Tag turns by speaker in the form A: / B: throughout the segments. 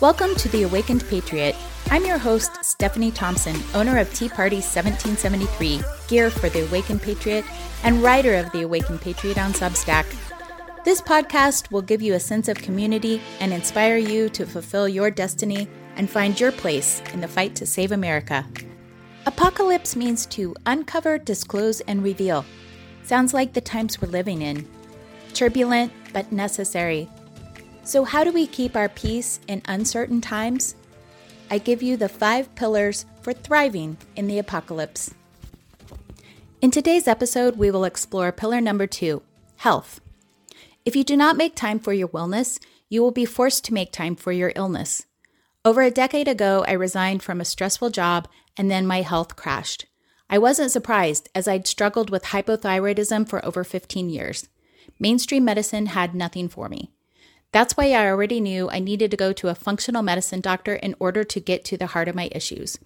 A: Welcome to The Awakened Patriot. I'm your host, Stephany Thompson, owner of Tea Party 1773, gear for The Awakened Patriot, and writer of The Awakened Patriot on Substack. This podcast will give you a sense of community and inspire you to fulfill your destiny and find your place in the fight to save America. Apocalypse means to uncover, disclose, and reveal. Sounds like the times we're living in. Turbulent, but necessary. So, how do we keep our peace in uncertain times? I give you the five pillars for thriving in the apocalypse. In today's episode, we will explore pillar number two health. If you do not make time for your wellness, you will be forced to make time for your illness. Over a decade ago, I resigned from a stressful job and then my health crashed. I wasn't surprised as I'd struggled with hypothyroidism for over 15 years. Mainstream medicine had nothing for me. That's why I already knew I needed to go to a functional medicine doctor in order to get to the heart of my issues.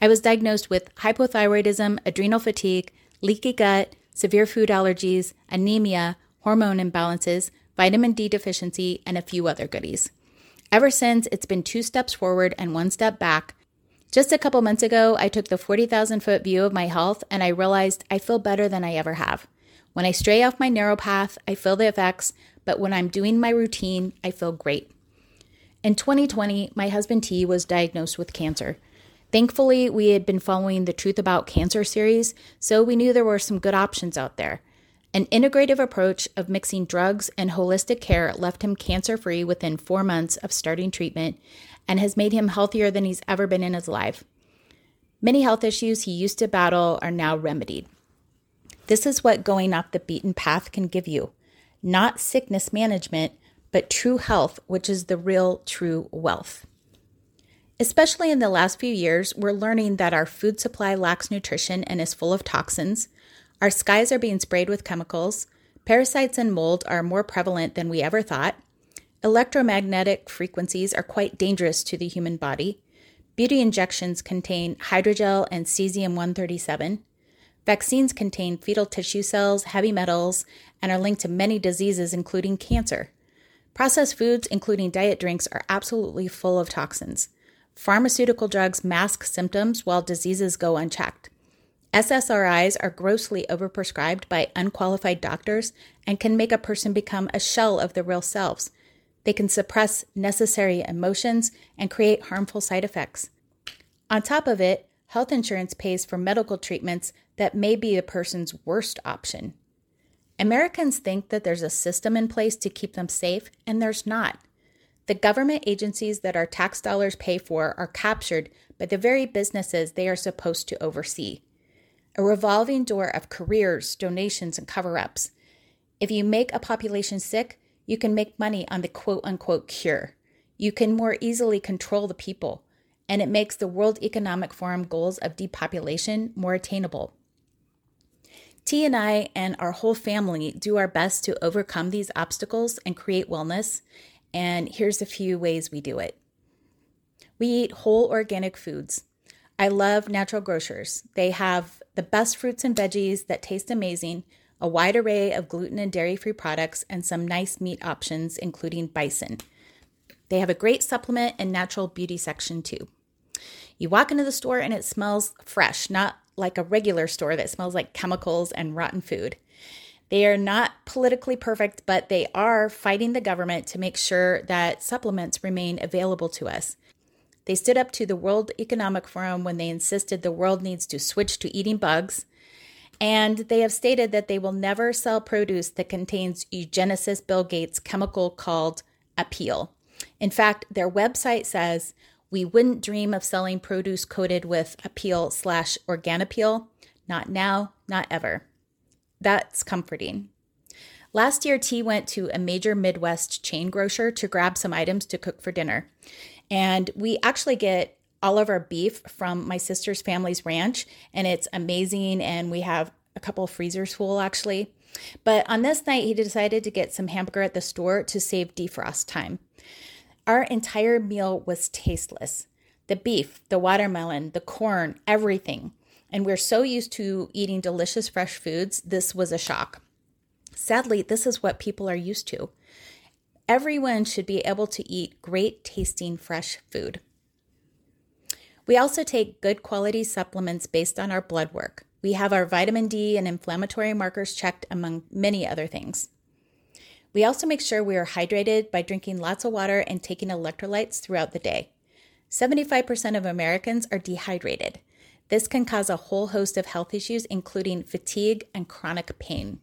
A: I was diagnosed with hypothyroidism, adrenal fatigue, leaky gut, severe food allergies, anemia, hormone imbalances, vitamin D deficiency, and a few other goodies. Ever since, it's been two steps forward and one step back. Just a couple months ago, I took the 40,000 foot view of my health and I realized I feel better than I ever have. When I stray off my narrow path, I feel the effects, but when I'm doing my routine, I feel great. In 2020, my husband T was diagnosed with cancer. Thankfully, we had been following the Truth About Cancer series, so we knew there were some good options out there. An integrative approach of mixing drugs and holistic care left him cancer free within four months of starting treatment and has made him healthier than he's ever been in his life. Many health issues he used to battle are now remedied. This is what going off the beaten path can give you not sickness management, but true health, which is the real true wealth. Especially in the last few years, we're learning that our food supply lacks nutrition and is full of toxins. Our skies are being sprayed with chemicals. Parasites and mold are more prevalent than we ever thought. Electromagnetic frequencies are quite dangerous to the human body. Beauty injections contain hydrogel and cesium 137. Vaccines contain fetal tissue cells, heavy metals, and are linked to many diseases, including cancer. Processed foods, including diet drinks, are absolutely full of toxins. Pharmaceutical drugs mask symptoms while diseases go unchecked. SSRIs are grossly overprescribed by unqualified doctors and can make a person become a shell of their real selves. They can suppress necessary emotions and create harmful side effects. On top of it, health insurance pays for medical treatments that may be a person's worst option. Americans think that there's a system in place to keep them safe, and there's not. The government agencies that our tax dollars pay for are captured by the very businesses they are supposed to oversee. A revolving door of careers, donations, and cover ups. If you make a population sick, you can make money on the quote unquote cure. You can more easily control the people, and it makes the World Economic Forum goals of depopulation more attainable. T and I and our whole family do our best to overcome these obstacles and create wellness. And here's a few ways we do it. We eat whole organic foods. I love natural grocers. They have the best fruits and veggies that taste amazing, a wide array of gluten and dairy free products, and some nice meat options, including bison. They have a great supplement and natural beauty section too. You walk into the store and it smells fresh, not like a regular store that smells like chemicals and rotten food. They are not politically perfect, but they are fighting the government to make sure that supplements remain available to us. They stood up to the World Economic Forum when they insisted the world needs to switch to eating bugs. And they have stated that they will never sell produce that contains eugenicist Bill Gates chemical called Apeel. In fact, their website says we wouldn't dream of selling produce coated with Apeel slash Organipeel. Not now, not ever. That's comforting. Last year, T went to a major Midwest chain grocer to grab some items to cook for dinner. And we actually get all of our beef from my sister's family's ranch, and it's amazing. And we have a couple freezers full actually. But on this night, he decided to get some hamburger at the store to save defrost time. Our entire meal was tasteless the beef, the watermelon, the corn, everything. And we're so used to eating delicious fresh foods, this was a shock. Sadly, this is what people are used to. Everyone should be able to eat great tasting fresh food. We also take good quality supplements based on our blood work. We have our vitamin D and inflammatory markers checked, among many other things. We also make sure we are hydrated by drinking lots of water and taking electrolytes throughout the day. 75% of Americans are dehydrated. This can cause a whole host of health issues, including fatigue and chronic pain.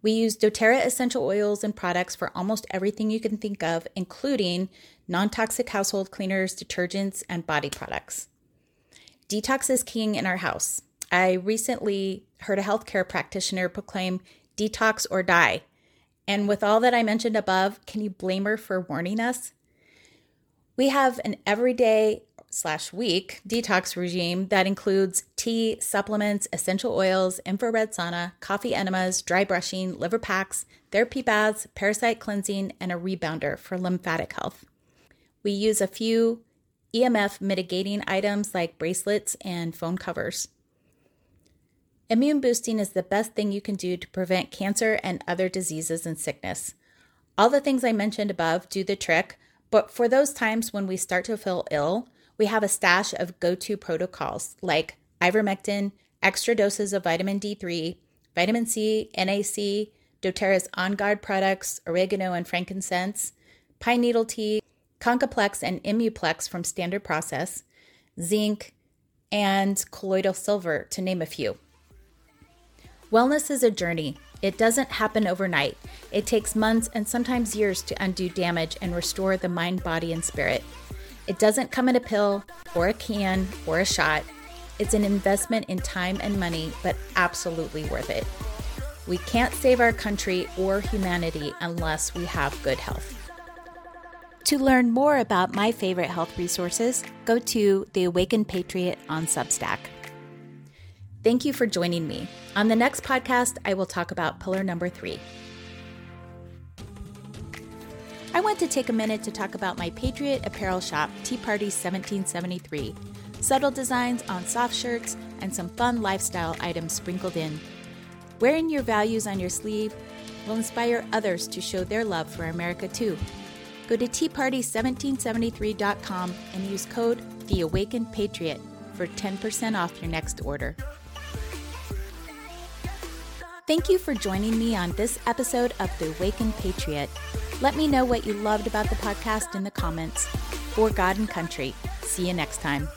A: We use doTERRA essential oils and products for almost everything you can think of, including non toxic household cleaners, detergents, and body products. Detox is king in our house. I recently heard a healthcare practitioner proclaim detox or die. And with all that I mentioned above, can you blame her for warning us? We have an everyday slash week detox regime that includes tea, supplements, essential oils, infrared sauna, coffee enemas, dry brushing, liver packs, therapy baths, parasite cleansing, and a rebounder for lymphatic health. We use a few EMF mitigating items like bracelets and phone covers. Immune boosting is the best thing you can do to prevent cancer and other diseases and sickness. All the things I mentioned above do the trick, but for those times when we start to feel ill, we have a stash of go to protocols like ivermectin, extra doses of vitamin D3, vitamin C, NAC, doTERRA's On Guard products, oregano and frankincense, pine needle tea, Congaplex and Immuplex from Standard Process, zinc, and colloidal silver, to name a few. Wellness is a journey. It doesn't happen overnight. It takes months and sometimes years to undo damage and restore the mind, body, and spirit. It doesn't come in a pill or a can or a shot. It's an investment in time and money, but absolutely worth it. We can't save our country or humanity unless we have good health. To learn more about my favorite health resources, go to The Awakened Patriot on Substack. Thank you for joining me. On the next podcast, I will talk about pillar number three I want to take a minute to talk about my Patriot apparel shop, Tea Party 1773. Subtle designs on soft shirts and some fun lifestyle items sprinkled in. Wearing your values on your sleeve will inspire others to show their love for America too. Go to teaparty1773.com and use code The Awakened Patriot for 10% off your next order. Thank you for joining me on this episode of The Awakened Patriot. Let me know what you loved about the podcast in the comments. For God and country. See you next time.